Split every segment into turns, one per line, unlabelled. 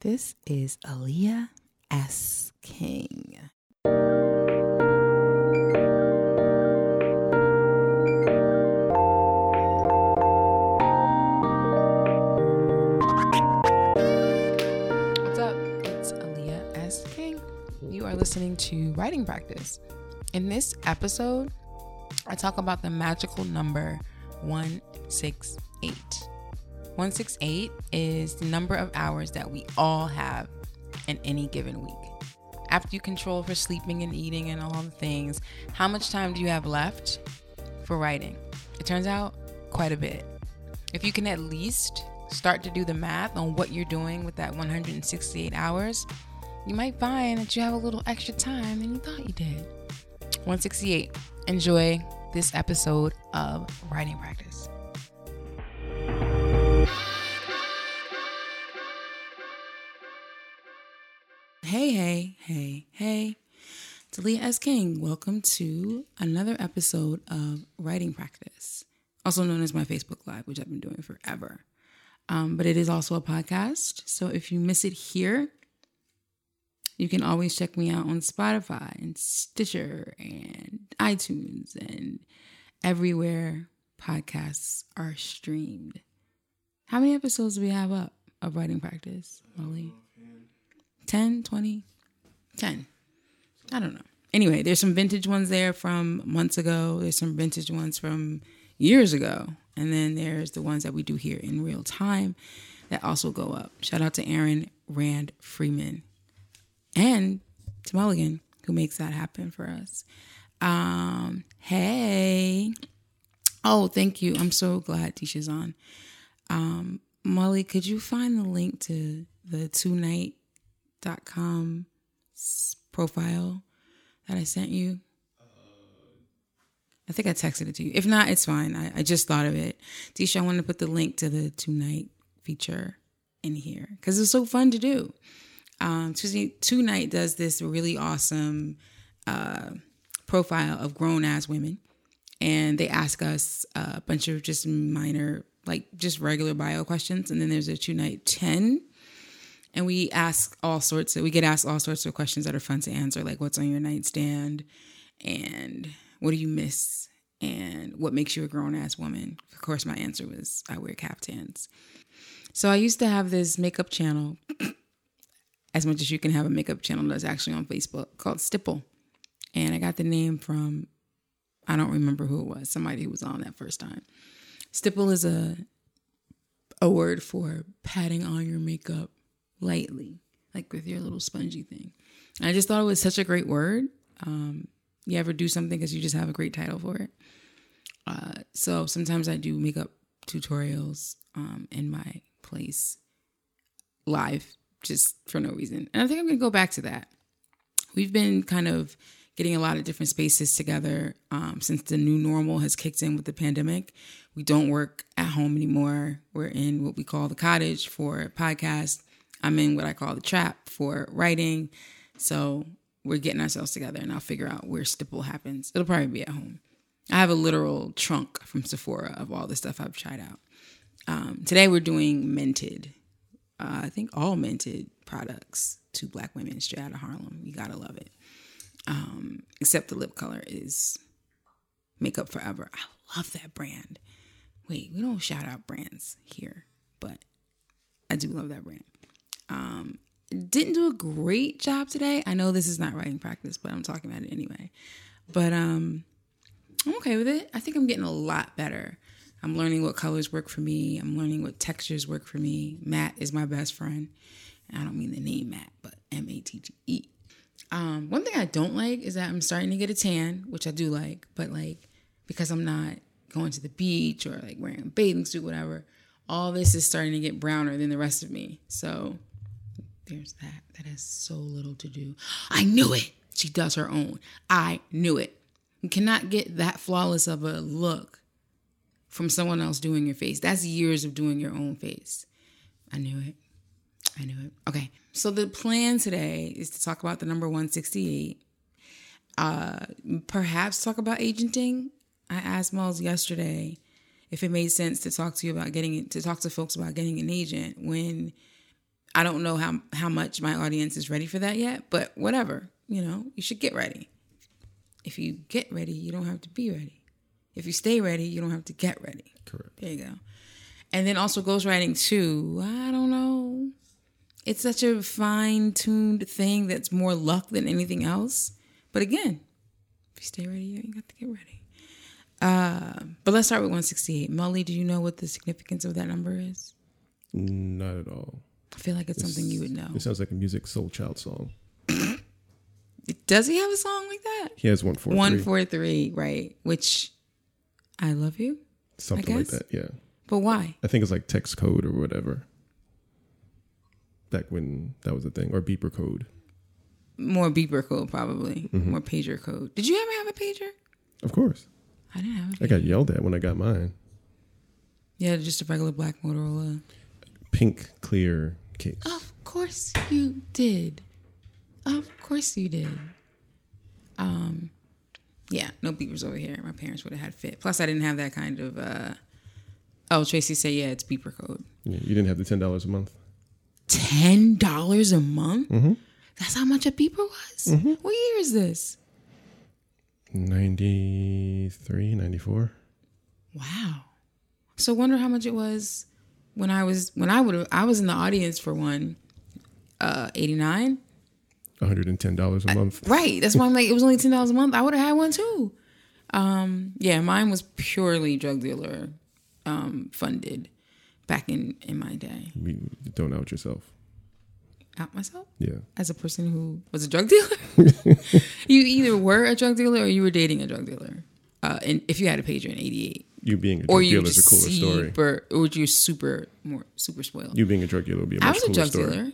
This is Aliya S. King. What's up? It's Aliya S. King. You are listening to Writing Practice. In this episode, I talk about the magical number 168. 168 is the number of hours that we all have in any given week. After you control for sleeping and eating and all the things, how much time do you have left for writing? It turns out quite a bit. If you can at least start to do the math on what you're doing with that 168 hours, you might find that you have a little extra time than you thought you did. 168. Enjoy this episode of Writing Practice. Hey, hey, hey, hey. Leah S. King. Welcome to another episode of Writing Practice, also known as my Facebook Live, which I've been doing forever. Um, but it is also a podcast. So if you miss it here, you can always check me out on Spotify and Stitcher and iTunes and everywhere podcasts are streamed. How many episodes do we have up of writing practice, Molly? 10, 20, 10. I don't know. Anyway, there's some vintage ones there from months ago. There's some vintage ones from years ago. And then there's the ones that we do here in real time that also go up. Shout out to Aaron Rand Freeman and to Mulligan, who makes that happen for us. Um, hey. Oh, thank you. I'm so glad Tisha's on. Um, Molly, could you find the link to the two night com profile that I sent you? I think I texted it to you. If not, it's fine. I, I just thought of it. Tisha, I want to put the link to the two night feature in here because it's so fun to do. Um, two night does this really awesome uh, profile of grown ass women, and they ask us a bunch of just minor, like just regular bio questions, and then there's a two night ten and we ask all sorts of we get asked all sorts of questions that are fun to answer like what's on your nightstand? And what do you miss? And what makes you a grown-ass woman? Of course my answer was i wear caftans. So i used to have this makeup channel as much as you can have a makeup channel that's actually on facebook called stipple. And i got the name from i don't remember who it was somebody who was on that first time. Stipple is a a word for patting on your makeup lightly, like with your little spongy thing. I just thought it was such a great word. Um, you ever do something because you just have a great title for it? Uh, so sometimes I do makeup tutorials um, in my place live just for no reason. And I think I'm going to go back to that. We've been kind of getting a lot of different spaces together um, since the new normal has kicked in with the pandemic. We don't work at home anymore. We're in what we call the cottage for podcasts I'm in what I call the trap for writing. So we're getting ourselves together and I'll figure out where stipple happens. It'll probably be at home. I have a literal trunk from Sephora of all the stuff I've tried out. Um, today we're doing Mented. Uh, I think all Mented products to black women straight out of Harlem. You gotta love it. Um, except the lip color is Makeup Forever. I love that brand. Wait, we don't shout out brands here, but I do love that brand. Um, didn't do a great job today. I know this is not writing practice, but I'm talking about it anyway. But um, I'm okay with it. I think I'm getting a lot better. I'm learning what colors work for me. I'm learning what textures work for me. Matt is my best friend. I don't mean the name Matt, but M A T T E. Um, one thing I don't like is that I'm starting to get a tan, which I do like, but like because I'm not going to the beach or like wearing a bathing suit, whatever, all this is starting to get browner than the rest of me. So there's that. That has so little to do. I knew it. She does her own. I knew it. You cannot get that flawless of a look from someone else doing your face. That's years of doing your own face. I knew it. I knew it. Okay. So the plan today is to talk about the number 168. Uh, perhaps talk about agenting. I asked Moles yesterday if it made sense to talk to you about getting to talk to folks about getting an agent when I don't know how how much my audience is ready for that yet, but whatever. You know, you should get ready. If you get ready, you don't have to be ready. If you stay ready, you don't have to get ready.
Correct.
There you go. And then also ghostwriting too. I don't know. It's such a fine tuned thing that's more luck than anything else. But again, if you stay ready, you ain't got to get ready. Uh, but let's start with 168. Molly, do you know what the significance of that number is?
Not at all.
I feel like it's something you would know.
It sounds like a Musiq Soulchild song.
Does he have a song like that?
He has one four
One
three.
four three, right? Which I love you,
something like that. Yeah,
but why?
I think it's like text code or whatever. Back when that was a thing, or beeper code.
More beeper code, probably. Mm-hmm. More pager code. Did you ever have a pager?
Of course,
I didn't have A pager.
I got yelled at when I got mine.
Yeah, just a regular black Motorola.
Pink clear case.
Of course you did. Of course you did. Um, yeah, no beepers over here. My parents would have had fit. Plus, I didn't have that kind of. uh Oh, Tracy said, "Yeah, it's beeper code."
Yeah, you didn't have the ten dollars a month.
Ten dollars a month. That's how much a beeper was. What year is this?
93, 94.
Wow. So wonder how much it was when I was when I would I was in the audience for one. Uh, eighty nine.
$110 a month.
Right. That's why I'm like, it was only ten dollars a month. I would have had one too. Um, yeah, mine was purely drug dealer um, funded back in in my day.
We don't out yourself.
Out myself
Yeah.
as a person who was a drug dealer. you either were a drug dealer or you were dating a drug dealer. Uh, and if you had a pager in '88,
You being a drug dealer is a cooler story.
or you super more super spoiled.
You being a drug dealer would be a
I
much
was a drug
story.
dealer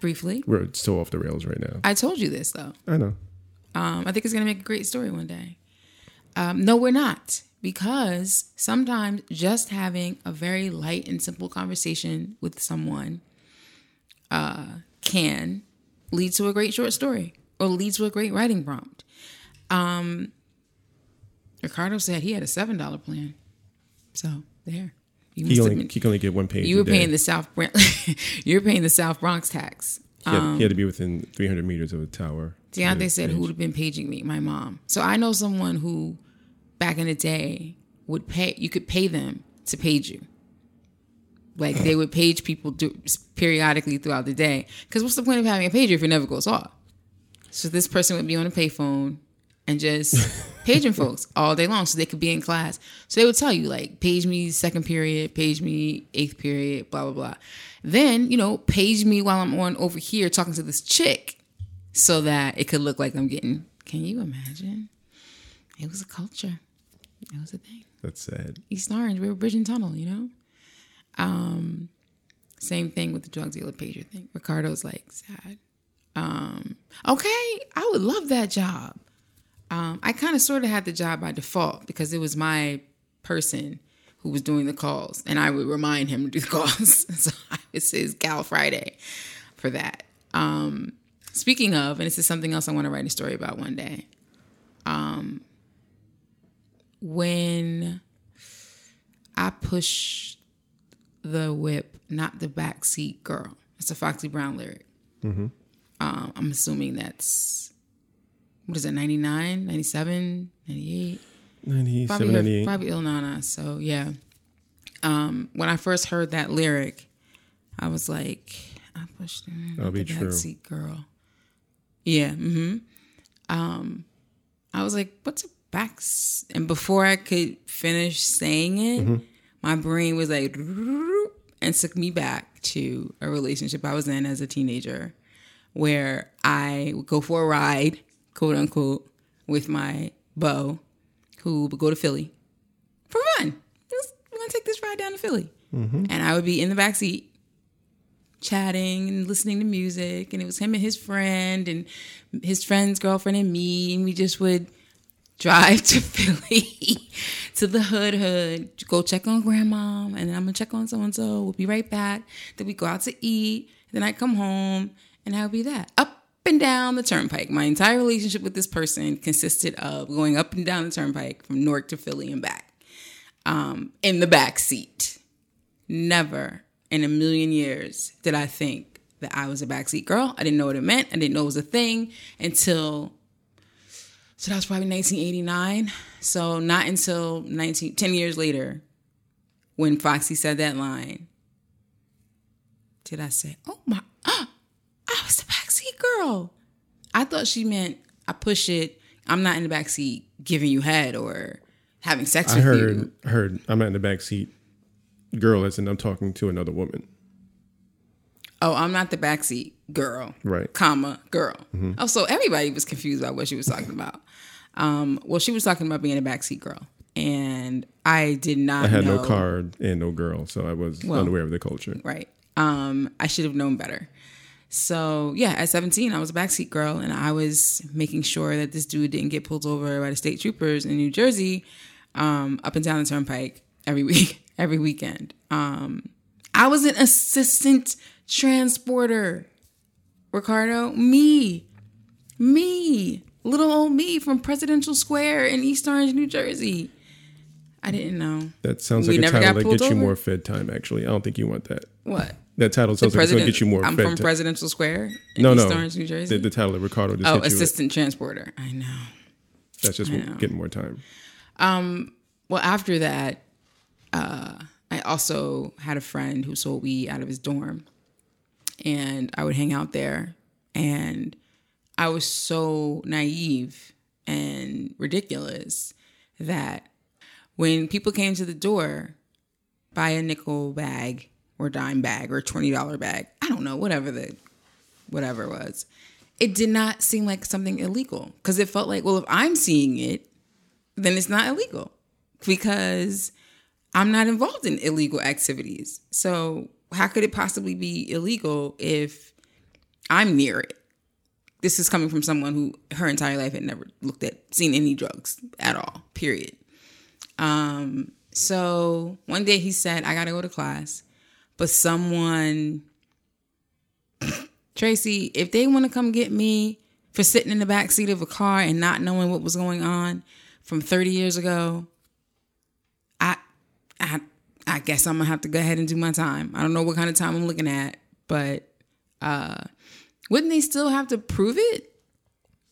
briefly.
We're so off the rails right now.
I told you this though.
I know.
Um, I think it's going to make a great story one day. Um, no, we're not. Because sometimes just having a very light and simple conversation with someone uh, can lead to a great short story or lead to a great writing prompt. Um, Ricardo said he had a $7 plan. So there. You,
He only he can only get one page.
you were paying the South Bron- you were paying the South Bronx tax.
He had, he had to um, be within 300 meters of a tower. to
Deontay said who would have been paging me? My mom. So I know someone who back in the day would pay you could pay them to page you. Like they would page people do, periodically throughout the day. Because what's the point of having a pager if it never goes off? So this person would be on a payphone and just paging folks all day long so they could be in class. So they would tell you, like, page me second period, page me eighth period, blah, blah, blah. Then, you know, page me while I'm on over here talking to this chick so that it could look like I'm getting. Can you imagine? It was a culture. It was a thing.
That's sad.
East Orange, we were bridging tunnel, you know? Um, same thing with the drug dealer pager thing. Ricardo's like sad. Um, okay, I would love that job. Um, I kind of sort of had the job by default because it was my person who was doing the calls, and I would remind him to do the calls. so I would say it's Gal Friday for that. Um, speaking of, and this is something else I want to write a story about one day. Um, when I push the whip, not the backseat girl. It's a Foxy Brown lyric. Um, I'm assuming that's, what is it, 99, 97, 98?
97,
Probably, her,
98.
probably Ill Na Na. So, yeah. Um, when I first heard that lyric, I was like, I pushed her,
That'll be
the
true.
backseat girl. Yeah. Mm-hmm. Um, I was like, what's a back? And before I could finish saying it,
Mm-hmm.
my brain was like, and took me back to a relationship I was in as a teenager where I would go for a ride, quote unquote, with my beau who would go to Philly for fun. Let's- We're going to take this ride down to Philly. Mm-hmm. And I would be in the back seat chatting and listening to music. And it was him and his friend and his friend's girlfriend and me. And we just would drive to Philly to the hood hood go check on grandma. And then I'm gonna check on so and so we'll be right back. Then we go out to eat. Then I come home and that would be that. Up and down the turnpike my entire relationship with this person consisted of going up and down the turnpike from Newark to Philly and back um, in the back seat never in a million years did I think that I was a backseat girl. I didn't know what it meant. I didn't know it was a thing until so that was probably 1989. So not until 19 10 years later when Foxy said that line did I say, "Oh my oh, I was the backseat girl." I thought she meant I push it. I'm not in the back seat giving you head or having sex
I
with
heard
you.
heard I'm not in the back seat. Girl, as in I'm talking to another woman.
Oh, I'm not the backseat girl.
Right.
Comma girl.
Mm-hmm.
Oh, so everybody was confused about what she was talking about. Um, well, she was talking about being a backseat girl, and I did not.
I had
know,
no card and no girl, so I was
Well,
unaware of the culture.
Right. Um, I should have known better. So yeah, at 17, I was a backseat girl, and I was making sure that this dude didn't get pulled over by the state troopers in New Jersey, um, up and down the turnpike every week, every weekend. Um, I was an assistant transporter. Ricardo, me, me, little old me from Presidential Square in East Orange, New Jersey. I didn't know
That sounds
We
like a title that gets you
over?
more Fed time. Actually, I don't think you want that.
what.
That title sounds like it's going to get you more
I'm from. Presidential Square in
no,
East
no,
Orange, New Jersey.
The, the title of Ricardo just
oh, assistant transporter. I know.
That's just
know.
getting more time.
Well, after that, uh, I also had a friend who sold weed out of his dorm, and I would hang out there, and I was so naive and ridiculous that when people came to the door, buy a nickel bag or dime bag or twenty dollar bag, I don't know, whatever the whatever it was, it did not seem like something illegal because it felt like, well, if I'm seeing it, then it's not illegal because I'm not involved in illegal activities. So how could it possibly be illegal if I'm near it? This is coming from someone who her entire life had never looked at seen any drugs at all. Period. Um so one day he said, I gotta go to class. But someone Tracy, if they want to come get me for sitting in the back seat of a car and not knowing what was going on from 30 years ago, I I I guess I'm gonna have to go ahead and do my time. I don't know what kind of time I'm looking at, but uh wouldn't they still have to prove it?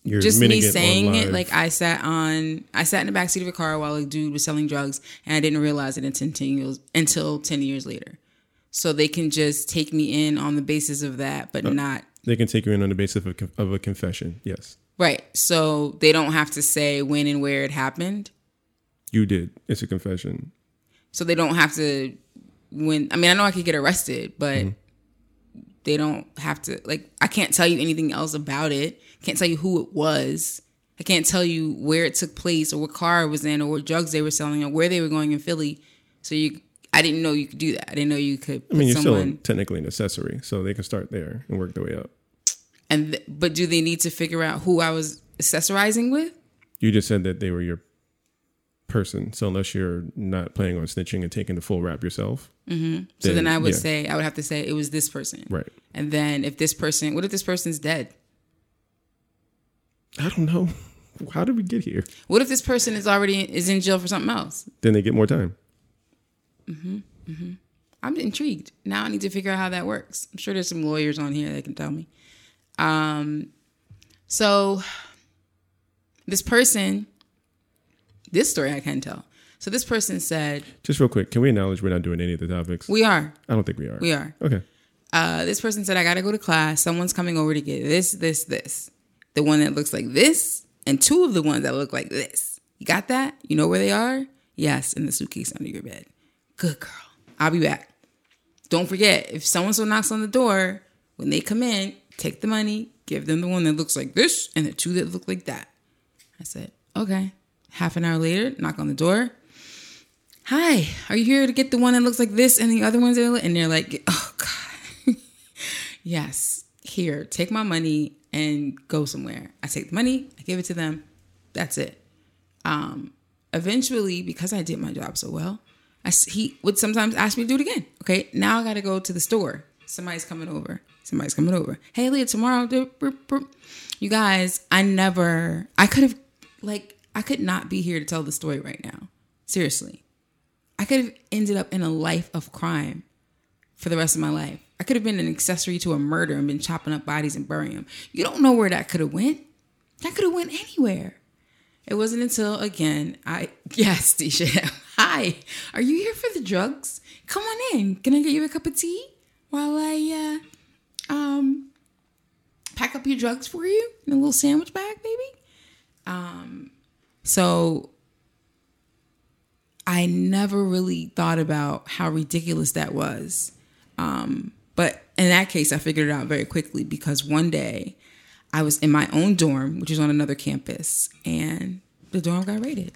You're
Just me
admitting it on
saying it, like I sat on I sat in the back seat of a car while a dude was selling drugs and I didn't realize it until 10 years until 10 years later. So they can just take me in on the basis of that, but uh, not
they can take you in on the basis of a, of a confession. Yes,
Right. So they don't have to say when and where it happened.
you did. It's a confession.
So they don't have to when I mean I know I could get arrested, but mm-hmm. they don't have to like I can't tell you anything else about it. Can't tell you who it was. I can't tell you where it took place or what car it was in or what drugs they were selling or where they were going in Philly. So you I didn't know you could do that. I didn't know you could
I mean, you're
someone
still technically an accessory, so they can start there and work their way up.
and th- but do they need to figure out who I was accessorizing with?
You just said that they were your person, so unless you're not planning on snitching and taking the full rap yourself, mm-hmm.
So then,
Then,
I would
yeah.
say I would have to say it was this person.
right?
And then if this person, what if this person's dead?
I don't know. How did we get here?
What if this person is already is in jail for something else?
Then they get more time.
I'm intrigued. Now I need to figure out how that works. I'm sure there's some lawyers on here that can tell me. Um, so this person, this story I can tell. So this person said,
Just real quick, can we acknowledge we're not doing any of the topics?
"We are,
I don't think we are.
we are."
Okay.
Uh, this person said, "I got to go to class. Someone's coming over to get this, this, this. The one that looks like this, and two of the ones that look like this. You got that? You know where they are? Yes, in the suitcase under your bed. Good girl. I'll be back. Don't forget, if someone so knocks on the door, when they come in, take the money, give them the one that looks like this, and the two that look like that." I said, "Okay." Half an hour later, knock on the door. Hi, are you here to get the one that looks like this and the other ones that? And they're like, oh god. yes, here, take my money and go somewhere. I take the money, I give it to them. That's it. Um, eventually, because I did my job so well, I he would sometimes ask me to do it again. Okay, now I got to go to the store. Somebody's coming over. Somebody's coming over. Hey, Leah, tomorrow. You guys, I never. I could have, like, I could not be here to tell the story right now. Seriously. I could have ended up in a life of crime for the rest of my life. I could have been an accessory to a murder and been chopping up bodies and burying them. You don't know where that could have went. That could have went anywhere. It wasn't until again I yes, Tisha. Hi, are you here for the drugs? Come on in. Can I get you a cup of tea while I uh, um pack up your drugs for you in a little sandwich bag, baby? Um, so I never really thought about how ridiculous that was. Um, but in that case, I figured it out very quickly because one day I was in my own dorm, which is on another campus, and the dorm got raided.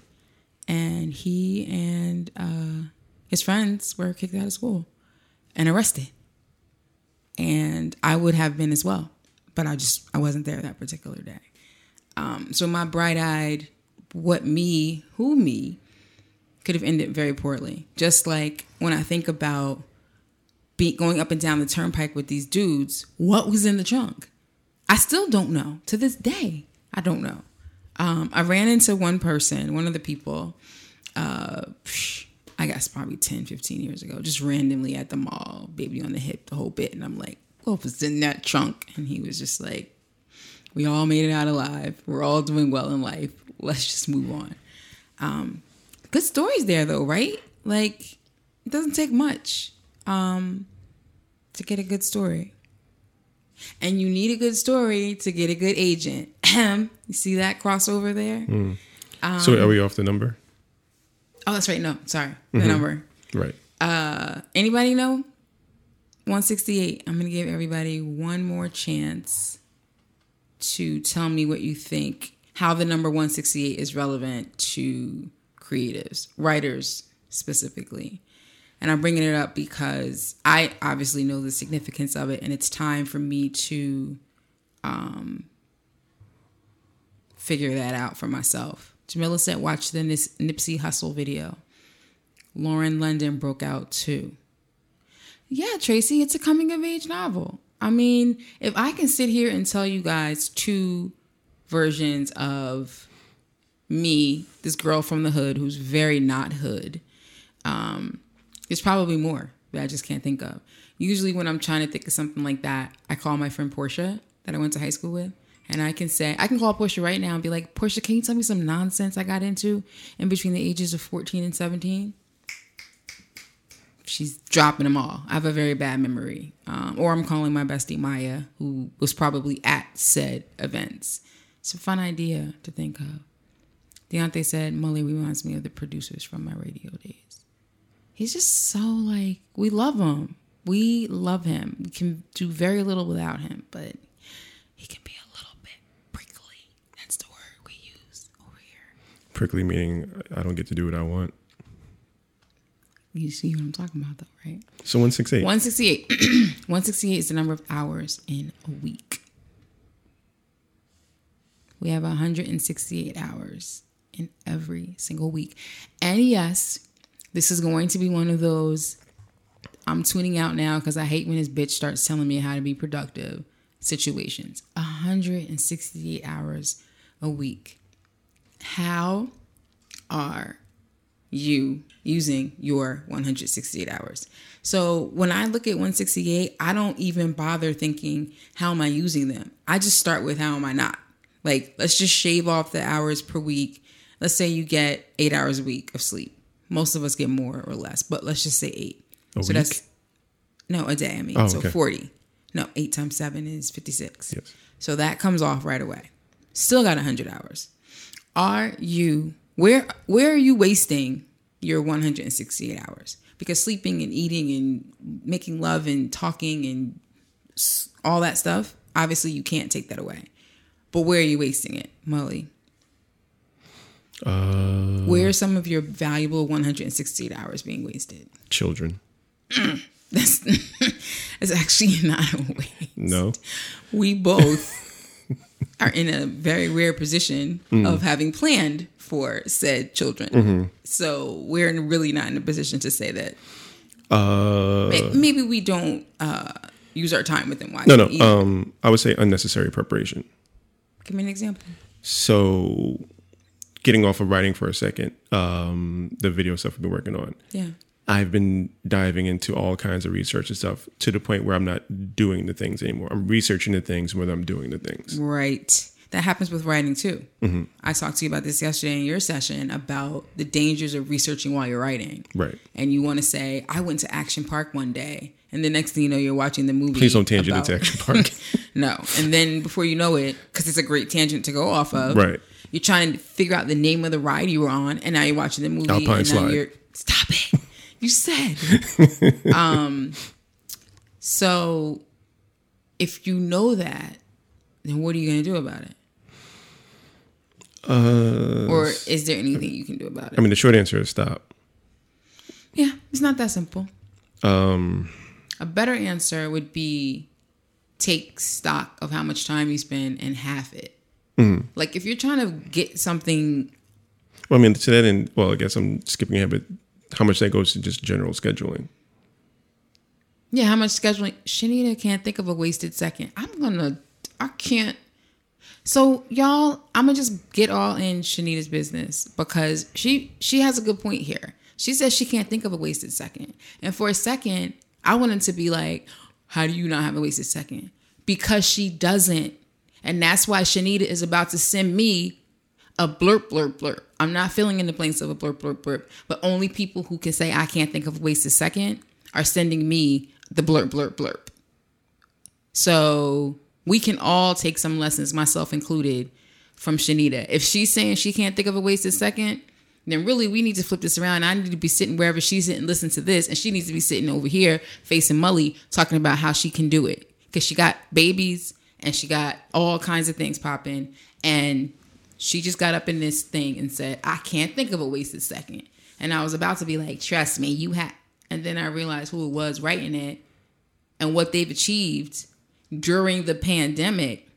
And he and uh, his friends were kicked out of school and arrested. And I would have been as well, but I just I wasn't there that particular day. Um, so my bright-eyed, what me, who me, could have ended very poorly. Just like when I think about be going up and down the turnpike with these dudes, what was in the trunk? I still don't know to this day. I don't know. Um, I ran into one person, one of the people, uh, I guess probably 10, 15 years ago, just randomly at the mall, baby on the hip, the whole bit. And I'm like, what was in that trunk? And he was just like, we all made it out alive. We're all doing well in life. Let's just move on. Um, good stories there, though, right? Like, it doesn't take much um, to get a good story. And you need a good story to get a good agent. you see that crossover there?
Mm. Um, so are we off the number?
Oh, that's right. No, sorry. The mm-hmm. number.
Right.
Uh, anybody know? 168. I'm going to give everybody one more chance to tell me what you think, how the number 168 is relevant to creatives, writers specifically. And I'm bringing it up because I obviously know the significance of it, and it's time for me to um, figure that out for myself. Jamila said, watch the Nipsey Hussle video. Lauren London broke out too. Yeah, Tracy, it's a coming of age novel. I mean, if I can sit here and tell you guys two versions of me, this girl from the hood who's very not hood, um, there's probably more that I just can't think of. Usually, when I'm trying to think of something like that, I call my friend Portia that I went to high school with. And I can say, I can call Portia right now and be like, Portia, can you tell me some nonsense I got into in between the ages of 14 and 17? She's dropping them all. I have a very bad memory. Um, or I'm calling my bestie Maya, who was probably at said events. It's a fun idea to think of. Deontay said, Molly reminds me of the producers from my radio days he's just so like we love him. We love him. We can do very little without him, but he can be a little bit prickly. That's the word we use over here.
Prickly meaning I don't get to do what I want.
You see what I'm talking about, though, right?
So 168.
168. 168 is the number of hours in a week. We have 168 hours in every single week. And yes, this is going to be one of those I'm tuning out now because I hate when this bitch starts telling me how to be productive situations. 168 hours a week. How are you using your 168 hours? So when I look at 168, I don't even bother thinking, how am I using them? I just start with, how am I not? Like, let's just shave off the hours per week. Let's say you get eight hours a week of sleep. Most of us get more or less, but let's just say eight.
A so week? that's
no a day. I mean, oh, so okay. forty. No, eight times seven is fifty-six.
Yes.
So that comes off right away. Still got hundred hours. Are you where? Where are you wasting your one hundred and sixty-eight hours? Because sleeping and eating and making love and talking and all that stuff, obviously you can't take that away. But where are you wasting it, Mully?
Uh,
Where are some of your valuable 168 hours being wasted?
Children.
Mm, that's, that's actually not a waste.
No.
We both are in a very rare position mm. of having planned for said children.
Mm-hmm.
So we're really not in a position to say that.
Uh,
maybe we don't uh, use our time with them
wisely. No, no. Um, I would say unnecessary preparation.
Give me an example.
So getting off of writing for a second, um, the video stuff we've been working on.
Yeah.
I've been diving into all kinds of research and stuff to the point where I'm not doing the things anymore. I'm researching the things more than I'm doing the things.
Right. That happens with writing too. I talked to you about this yesterday in your session about the dangers of researching while you're writing.
Right.
And you want to say, I went to Action Park one day. And the next thing you know, you're watching the movie.
Please don't tangent
about-
into Action Park.
no. And then before you know it, because it's a great tangent to go off of,
Right.
You're trying to figure out the name of the ride you were on, and now you're watching the movie.
Alpine
and now
Slide.
You're, stop it. You said. um. So, if you know that, then what are you going to do about it?
Uh,
Or is there anything you can do about it?
I mean, the short answer is stop.
Yeah, it's not that simple.
Um,
A better answer would be take stock of how much time you spend and half it. Mm. Like if you're trying to get something,
well, I mean, to that end, well, I guess I'm skipping ahead, but how much that goes to just general scheduling?
yeah, how much scheduling? Shanita can't think of a wasted second. I'm gonna, I can't. So y'all, I'm gonna just get all in Shanita's business because she she has a good point here. She says she can't think of a wasted second, and for a second, I wanted to be like, "How do you not have a wasted second? Because she doesn't, and that's why Shanita is about to send me a blurp blurp blurp. I'm not filling in the blanks of a blurp blurp blurp, but only people who can say I can't think of a wasted second are sending me the blurp blurp blurp. So we can all take some lessons, myself included, from Shanita. If she's saying she can't think of a wasted second, then really we need to flip this around. I need to be sitting wherever she's sitting, listen to this, and she needs to be sitting over here facing Mully, talking about how she can do it because she got babies and she got all kinds of things popping, and she just got up in this thing and said, "I can't think of a wasted second. And I was about to be like, "Trust me, you have." And then I realized who it was writing it and what they've achieved during the pandemic.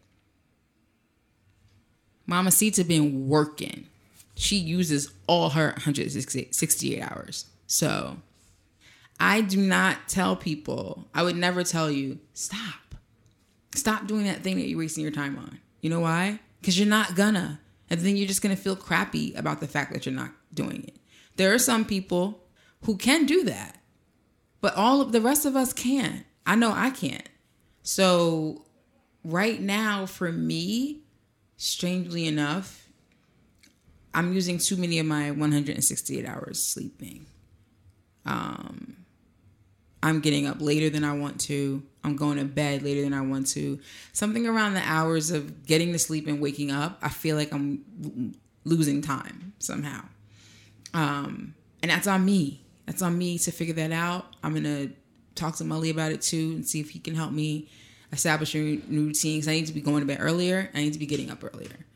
Mama Sita been working. She uses all her 168 hours. So I do not tell people, I would never tell you, stop. Stop doing that thing that you're wasting your time on. You know why? Because you're not gonna. And then you're just gonna feel crappy about the fact that you're not doing it. There are some people who can do that, but all of the rest of us can't. I know I can't. So, right now, for me, strangely enough, I'm using too many of my 168 hours sleeping. Um, I'm getting up later than I want to. I'm going to bed later than I want to. Something around the hours of getting to sleep and waking up, I feel like I'm losing time somehow. Um, and that's on me. That's on me to figure that out. I'm gonna talk to Mully about it too and see if he can help me establish a new routine. Because I need to be going to bed earlier. I need to be getting up earlier.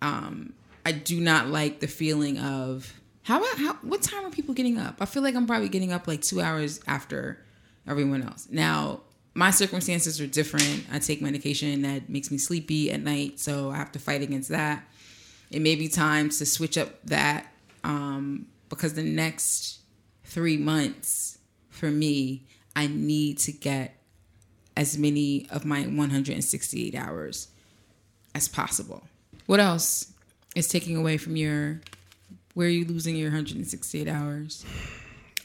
Um, I do not like the feeling of how about how what time are people getting up? I feel like I'm probably getting up like two hours after everyone else. Now my circumstances are different. I take medication that makes me sleepy at night, so I have to fight against that. It may be time to switch up that um, because the next three months for me, I need to get as many of my 168 hours as possible. What else is taking away from your? Where are you losing your 168 hours?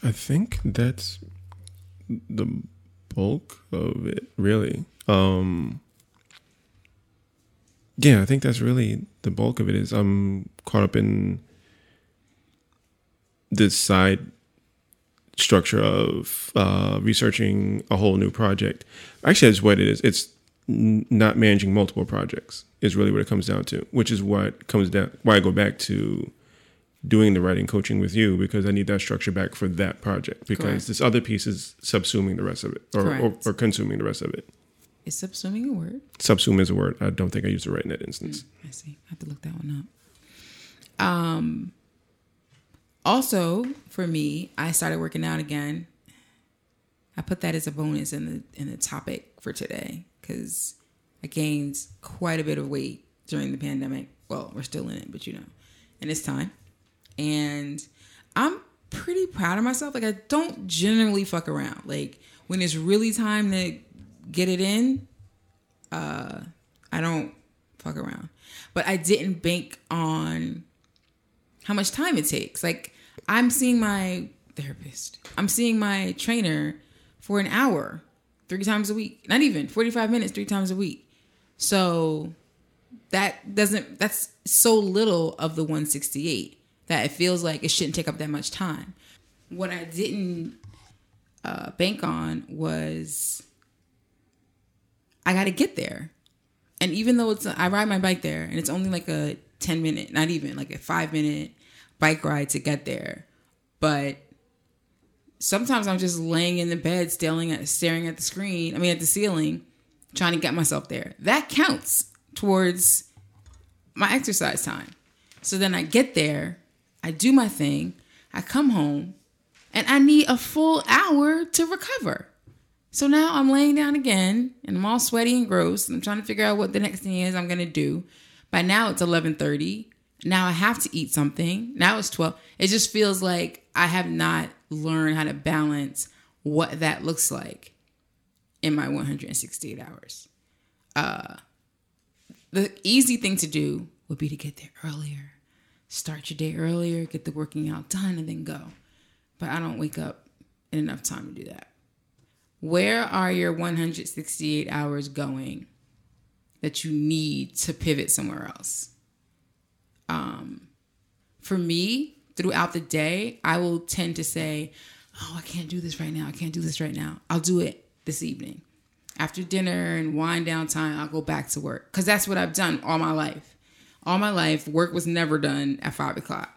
I think that's the bulk of it, really. Um, yeah, I think that's really the bulk of it. Is I'm caught up in the side structure of uh, researching a whole new project. Actually, that's what it is. It's not managing multiple projects is really what it comes down to, which is what comes down why I go back to doing the writing coaching with you because I need that structure back for that project because
Correct.
this other piece is subsuming the rest of it or, or, or consuming the rest of it.
Is subsuming a word?
Subsume is a word. I don't think I used it right in that instance.
I see. I have to look that one up. Um. Also, for me, I started working out again. I put that as a bonus in the in the topic for today because I gained quite a bit of weight during the pandemic. Well, we're still in it, but you know, and it's time. And I'm pretty proud of myself. Like I don't generally fuck around. Like when it's really time to get it in, uh, I don't fuck around. But I didn't bank on how much time it takes. Like I'm seeing my therapist. I'm seeing my trainer for an hour, three times a week. Not even 45 minutes, three times a week. So that doesn't, that's so little of the 168 that it feels like it shouldn't take up that much time. What I didn't uh, bank on was I got to get there. And even though it's, I ride my bike there and it's only like a 10 minute, not even like a five minute bike ride to get there. But sometimes I'm just laying in the bed, staring at, staring at the screen, I mean, at the ceiling, trying to get myself there. That counts towards my exercise time. So then I get there, I do my thing, I come home, and I need a full hour to recover. So now I'm laying down again and I'm all sweaty and gross and I'm trying to figure out what the next thing is I'm going to do. By now it's 11:30. Now I have to eat something. Now it's 12. It just feels like I have not learned how to balance what that looks like in my 168 hours. Uh the easy thing to do would be to get there earlier. Start your day earlier, get the working out done and then go. But I don't wake up in enough time to do that. Where are your 168 hours going that you need to pivot somewhere else? Um, for me, throughout the day, I will tend to say, Oh, I can't do this right now. I can't do this right now. I'll do it this evening. After dinner and wind down time, I'll go back to work. Because that's what I've done all my life. All my life, work was never done at five o'clock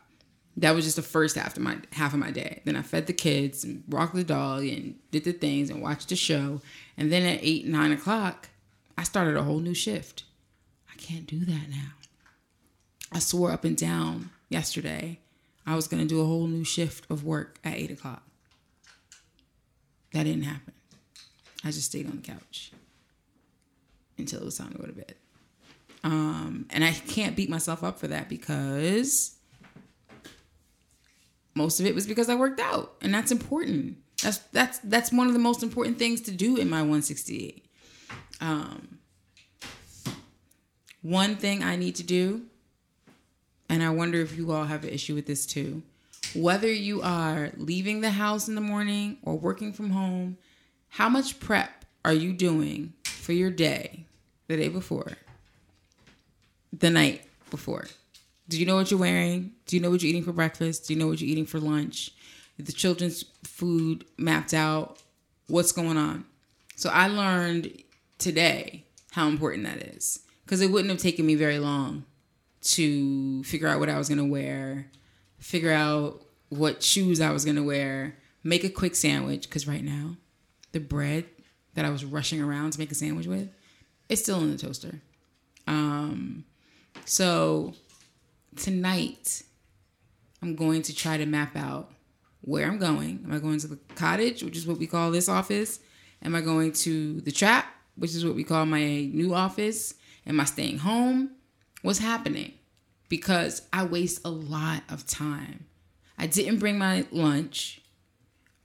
that was just the first half of my half of my day. Then I fed the kids and walked the dog and did the things and watched the show. And then at eight, nine o'clock, I started a whole new shift. I can't do that now. I swore up and down yesterday I was gonna do a whole new shift of work at eight o'clock. That didn't happen. I just stayed on the couch until it was time to go to bed. Um, and I can't beat myself up for that because most of it was because I worked out, and that's important. That's that's that's one of the most important things to do in my 168. Um, one thing I need to do, and I wonder if you all have an issue with this too. Whether you are leaving the house in the morning or working from home, how much prep are you doing for your day the day before, the night before? Do you know what you're wearing? Do you know what you're eating for breakfast? Do you know what you're eating for lunch? The children's food mapped out? What's going on? So I learned today how important that is because it wouldn't have taken me very long to figure out what I was going to wear, figure out what shoes I was going to wear, make a quick sandwich because right now the bread that I was rushing around to make a sandwich with, it's still in the toaster. Um, so tonight, I'm going to try to map out where I'm going. Am I going to the cottage, which is what we call this office? Am I going to the trap, which is what we call my new office? Am I staying home? What's happening? Because I waste a lot of time. I didn't bring my lunch.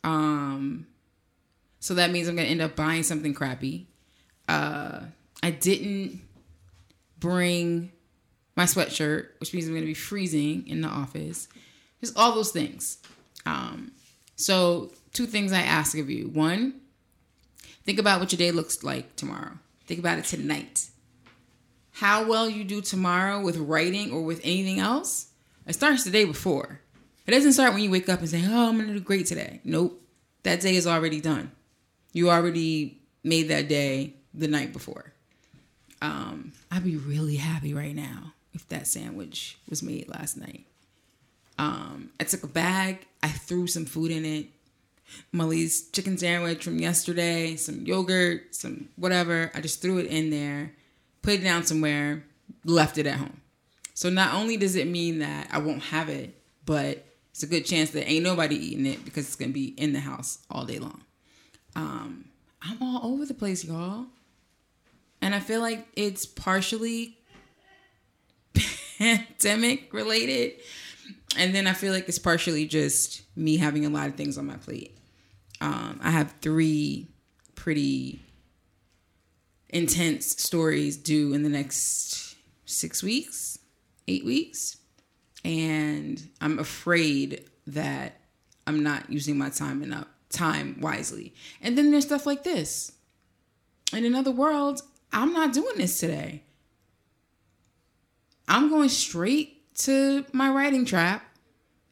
Um, so that means I'm gonna end up buying something crappy. Uh, I didn't bring my sweatshirt, which means I'm going to be freezing in the office. Just all those things. Um, so, two things I ask of you. One, think about what your day looks like tomorrow. Think about it tonight. How well you do tomorrow with writing or with anything else, it starts the day before. It doesn't start when you wake up and say, Oh, I'm going to do great today. Nope. That day is already done. You already made that day the night before. Um, I'd be really happy right now if that sandwich was made last night. Um, I took a bag, I threw some food in it. Molly's chicken sandwich from yesterday, some yogurt, some whatever. I just threw it in there, put it down somewhere, left it at home. So not only does it mean that I won't have it, but it's a good chance that ain't nobody eating it because it's gonna be in the house all day long. Um, I'm all over the place, y'all. And I feel like it's partially pandemic related. And then I feel like it's partially just me having a lot of things on my plate. Um, I have three pretty intense stories due in the next six weeks, eight weeks. And I'm afraid that I'm not using my time enough time wisely. And then there's stuff like this. In another world, I'm not doing this today. I'm going straight to my writing trap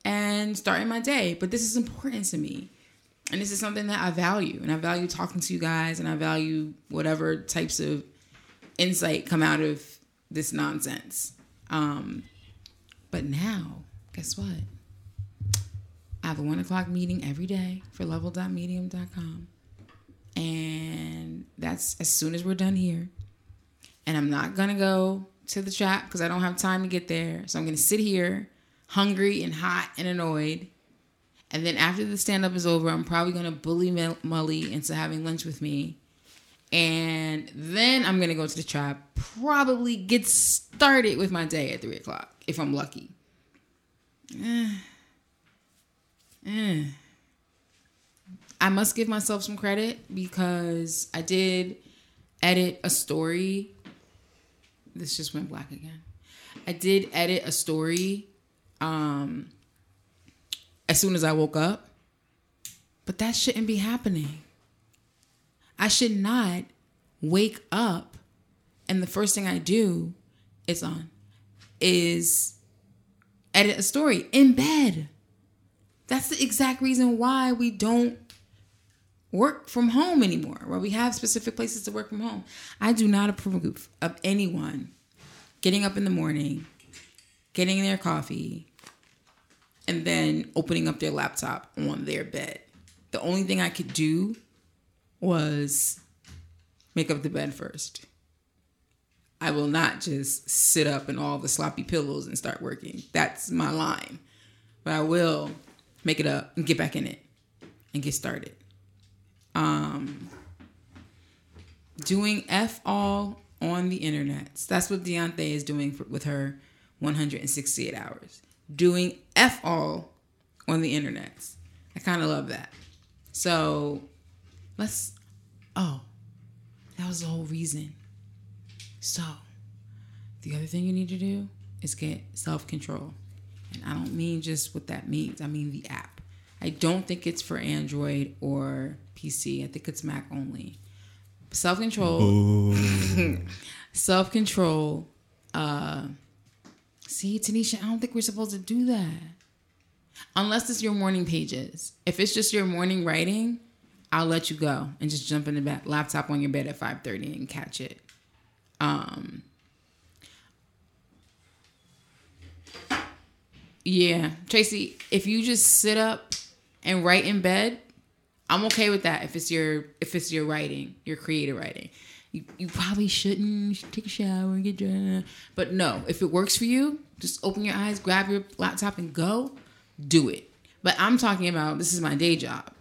and starting my day. But this is important to me. And this is something that I value. And I value talking to you guys and I value whatever types of insight come out of this nonsense. Um, but now, guess what? I have a one o'clock meeting every day for level.medium.com. And that's as soon as we're done here. And I'm not to go to the chat because I don't have time to get there. So I'm going to sit here hungry and hot and annoyed. And then after the stand up is over, I'm probably going to bully Mully into having lunch with me. And then I'm going to go to the trap, probably get started with my day at 3 o'clock if I'm lucky. Eh. Eh. I must give myself some credit because I did edit a story. This just went black again. I did edit a story um, as soon as I woke up, but that shouldn't be happening. I should not wake up and the first thing I do is on is edit a story in bed. That's the exact reason why we don't work from home anymore, where we have specific places to work from home. I do not approve of anyone getting up in the morning, getting their coffee, and then opening up their laptop on their bed. The only thing I could do was make up the bed first. I will not just sit up in all the sloppy pillows and start working. That's my line. But I will make it up and get back in it and get started. Um, doing F all on the internet. That's what Deontay is doing for, with her 168 hours. Doing F all on the internet. I kind of love that. So let's, oh, that was the whole reason. So the other thing you need to do is get self control. And I don't mean just what that means, I mean the app. I don't think it's for Android or PC. I think it's Mac only. Self control. Self control. Uh, see, Tanisha, I don't think we're supposed to do that. Unless it's your morning pages. If it's just your morning writing, I'll let you go and just jump in the back, laptop on your bed at 5:30 and catch it. Um, Yeah, Tracy, if you just sit up and write in bed, I'm okay with that. If it's your if it's your writing, your creative writing, you, you probably shouldn't you should take a shower and get dressed. But no, if it works for you, just open your eyes, grab your laptop, and go. Do it. But I'm talking about this is my day job,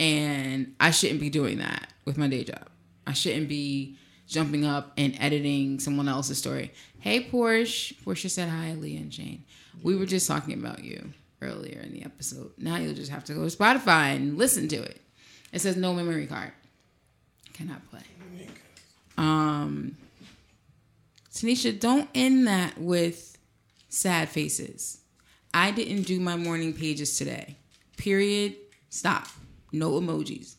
and I shouldn't be doing that with my day job. I shouldn't be jumping up and editing someone else's story. Hey, Porsche. Portia said hi, Leah and Jane. We were just talking about you earlier in the episode. Now you'll just have to go to Spotify and listen to it. It says no memory card. Cannot play. Um, Tanisha, don't end that with sad faces. I didn't do my morning pages today. Period. Stop. No emojis.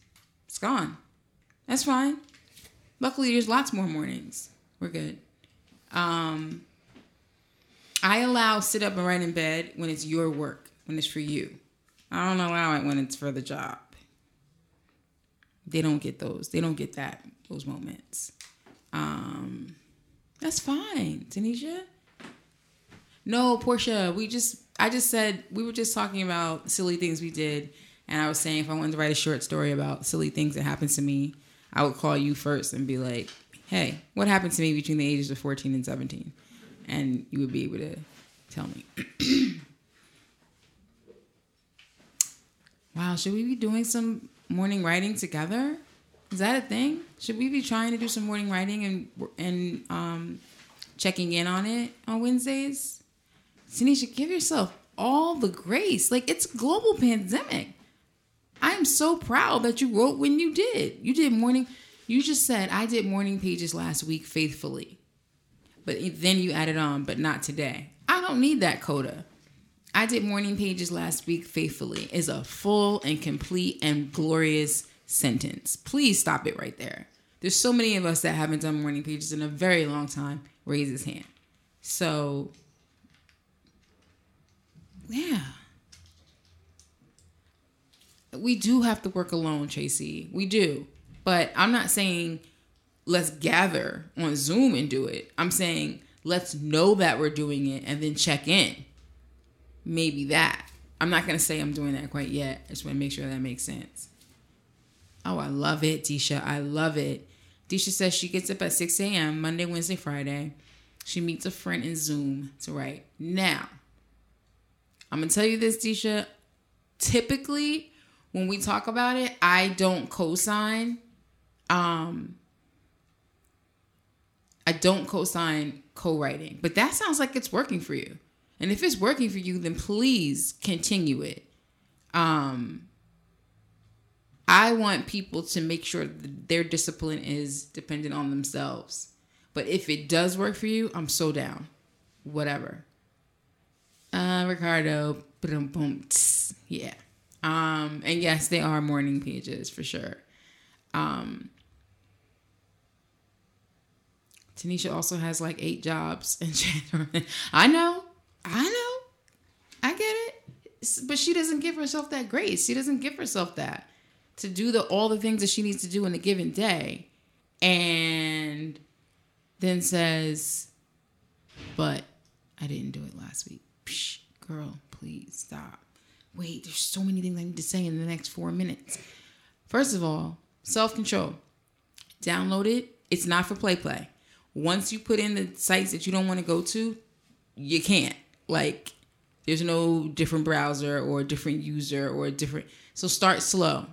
It's gone. That's fine. Luckily, there's lots more mornings. We're good. Um, I allow sit up and write in bed when it's your work, when it's for you. I don't allow it when it's for the job. They don't get those. They don't get that those moments. Um, that's fine, Tanisha. No, Portia. We just I just said we were just talking about silly things we did, and I was saying if I wanted to write a short story about silly things that happened to me, I would call you first and be like, "Hey, what happened to me between the ages of 14 and 17?" and you would be able to tell me. wow, should we be doing some morning writing together? Is that a thing? Should we be trying to do some morning writing and and um, checking in on it on Wednesdays? Tanisha, give yourself all the grace. Like it's global pandemic. I'm so proud that you wrote when you did. You did morning. You just said I did morning pages last week faithfully but then you added on, but not today. I don't need that coda. I did morning pages last week faithfully is a full and complete and glorious sentence. Please stop it right there. There's so many of us that haven't done morning pages in a very long time. Raise his hand. So, yeah. We do have to work alone, Tracy. We do. But I'm not saying let's gather on Zoom and do it. I'm saying let's know that we're doing it and then check in. Maybe that. I'm not to say I'm doing that quite yet. I just want to make sure that makes sense. Oh, I love it, Disha. I love it. Disha says she gets up at 6 a.m. Monday, Wednesday, Friday. She meets a friend in Zoom to write. Now, I'm to tell you this, Disha. Typically, when we talk about it, I don't co-sign. Um, I don't co-sign co-writing, but that sounds like it's working for you. And if it's working for you, then please continue it. Um, I want people to make sure that their discipline is dependent on themselves. But if it does work for you, I'm so down. Whatever. Uh, Ricardo, yeah. Um, and yes, they are morning pages for sure. Um, Tanisha also has like eight jobs in January. I know, I know, I get it, but she doesn't give herself that grace. She doesn't give herself that to do the all the things that she needs to do in a given day, and then says, "But I didn't do it last week." Psh, girl, please stop. Wait, there's so many things I need to say in the next four minutes. First of all, self control. Download it. It's not for play play. Once you put in the sites that you don't want to go to, you can't. Like, there's no different browser or different user or different. So start slow.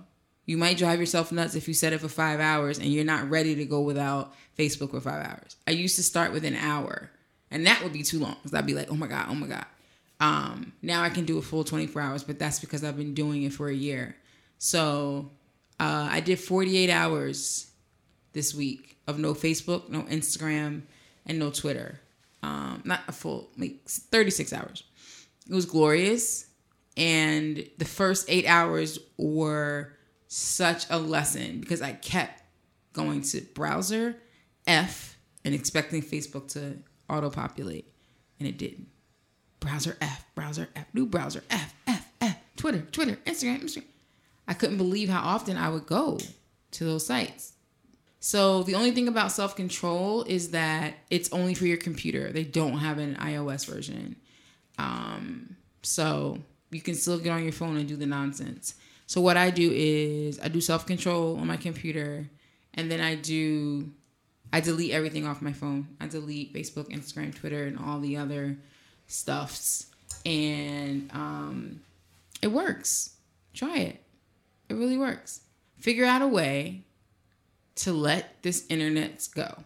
You might drive yourself nuts if you set it for five hours and you're not ready to go without Facebook for five hours. I used to start with an hour, and that would be too long because I'd be like, oh my God, oh my God. Um, now I can do a full 24 hours, but that's because I've been doing it for a year. So uh, I did 48 hours this week of no Facebook, no Instagram, and no Twitter. Um, not a full, like 36 hours. It was glorious. And the first eight hours were such a lesson because I kept going to browser F and expecting Facebook to auto populate, and it didn't browser F, browser F, new browser F, F, F, Twitter, Twitter, Instagram, Instagram. I couldn't believe how often I would go to those sites. So the only thing about self control is that it's only for your computer. They don't have an iOS version. Um, so you can still get on your phone and do the nonsense. So what I do is I do self control on my computer, and then I do I delete everything off my phone. I delete Facebook, Instagram, Twitter, and all the other stuffs and um, it works. Try it. It really works. Figure out a way to let this internet go.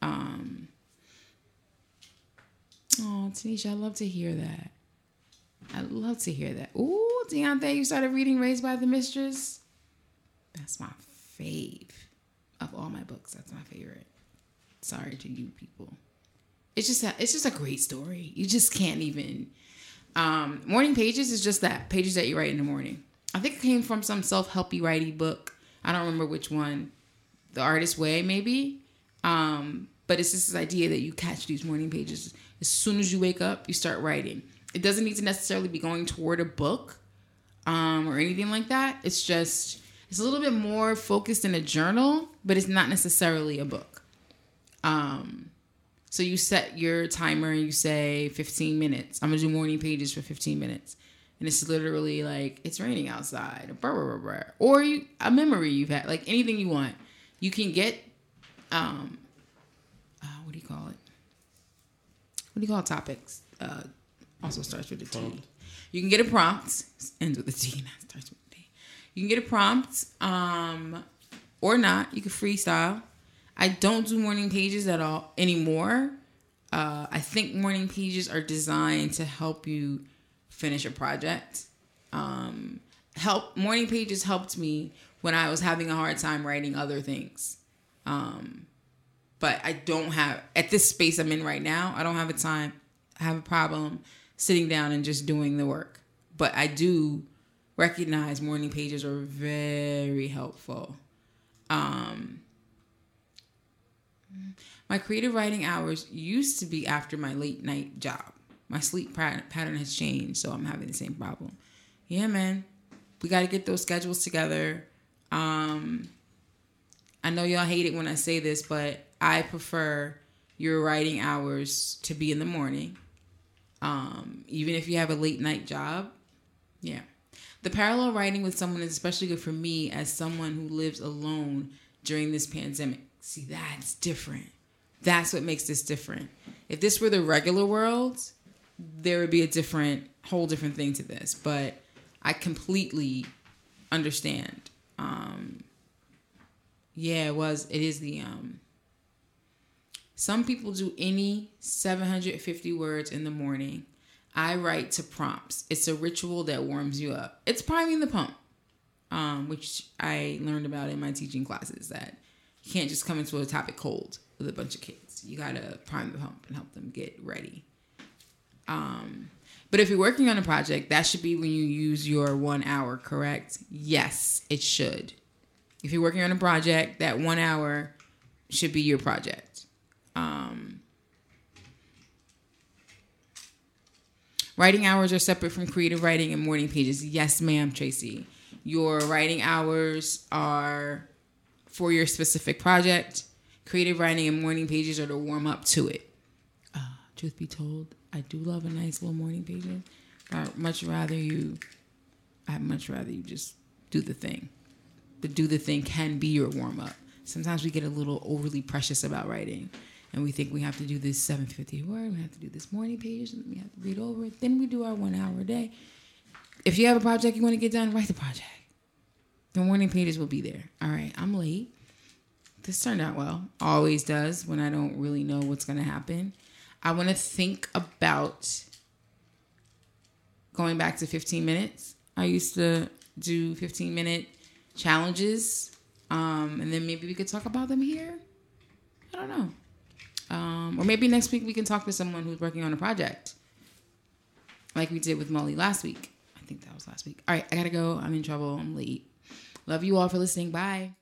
Um, oh, Tanisha, I love to hear that. I love to hear that. Ooh, Deontay, you started reading Raised by the Mistress. That's my fave of all my books. That's my favorite. Sorry to you people it's just a, it's just a great story. You just can't even. Um, morning pages is just that pages that you write in the morning. I think it came from some self helpy writing book. I don't remember which one. The Artist Way, maybe. Um, but it's just this idea that you catch these morning pages as soon as you wake up, you start writing. It doesn't need to necessarily be going toward a book um, or anything like that. It's just it's a little bit more focused in a journal, but it's not necessarily a book. Um, so you set your timer and you say 15 minutes. I'm gonna do morning pages for 15 minutes. And it's literally like it's raining outside, or you, a memory you've had, like anything you want. You can get, um, uh, what do you call it? What do you call topics? Uh, also starts with a T. You can get a prompt, ends with a T, not starts with a T. You can get a prompt, um, or not. You can freestyle. I don't do morning pages at all anymore. Uh, I think morning pages are designed to help you finish a project. Um, help morning pages helped me when I was having a hard time writing other things. Um, but I don't have at this space I'm in right now. I don't have a time. I have a problem sitting down and just doing the work. But I do recognize morning pages are very helpful. Um, my creative writing hours used to be after my late night job. My sleep pattern has changed, so I'm having the same problem. Yeah, man, we got to get those schedules together. Um, I know y'all hate it when I say this, but I prefer your writing hours to be in the morning. Um, even if you have a late night job. Yeah. The parallel writing with someone is especially good for me as someone who lives alone during this pandemic. See, that's different. That's what makes this different. If this were the regular world, there would be a different, whole different thing to this. But I completely understand. Um, yeah, it was. It is the um. Some people do any 750 words in the morning. I write to prompts. It's a ritual that warms you up. It's priming the pump, um, which I learned about in my teaching classes. That you can't just come into a topic cold with a bunch of kids. You gotta prime the pump and help them get ready. Um, but if you're working on a project, that should be when you use your one hour, correct? Yes, it should. If you're working on a project, that one hour should be your project. Um, writing hours are separate from creative writing and morning pages. Yes, ma'am, Tracy. Your writing hours are for your specific project. Creative writing and morning pages are to warm up to it. Truth be told, I do love a nice little morning page. I'd much rather you. I'd much rather you just do the thing. But do the thing can be your warm up. Sometimes we get a little overly precious about writing, and we think we have to do this 750 word. We have to do this morning page, and we have to read over it. Then we do our one hour a day. If you have a project you want to get done, write the project. The morning pages will be there. All right, I'm late. This turned out well. Always does when I don't really know what's going to happen. I want to think about going back to 15 minutes. I used to do 15 minute challenges. Um, and then maybe we could talk about them here. I don't know. Um, or maybe next week we can talk to someone who's working on a project like we did with Molly last week. I think that was last week. All right, I gotta go. I'm in trouble. I'm late. Love you all for listening. Bye.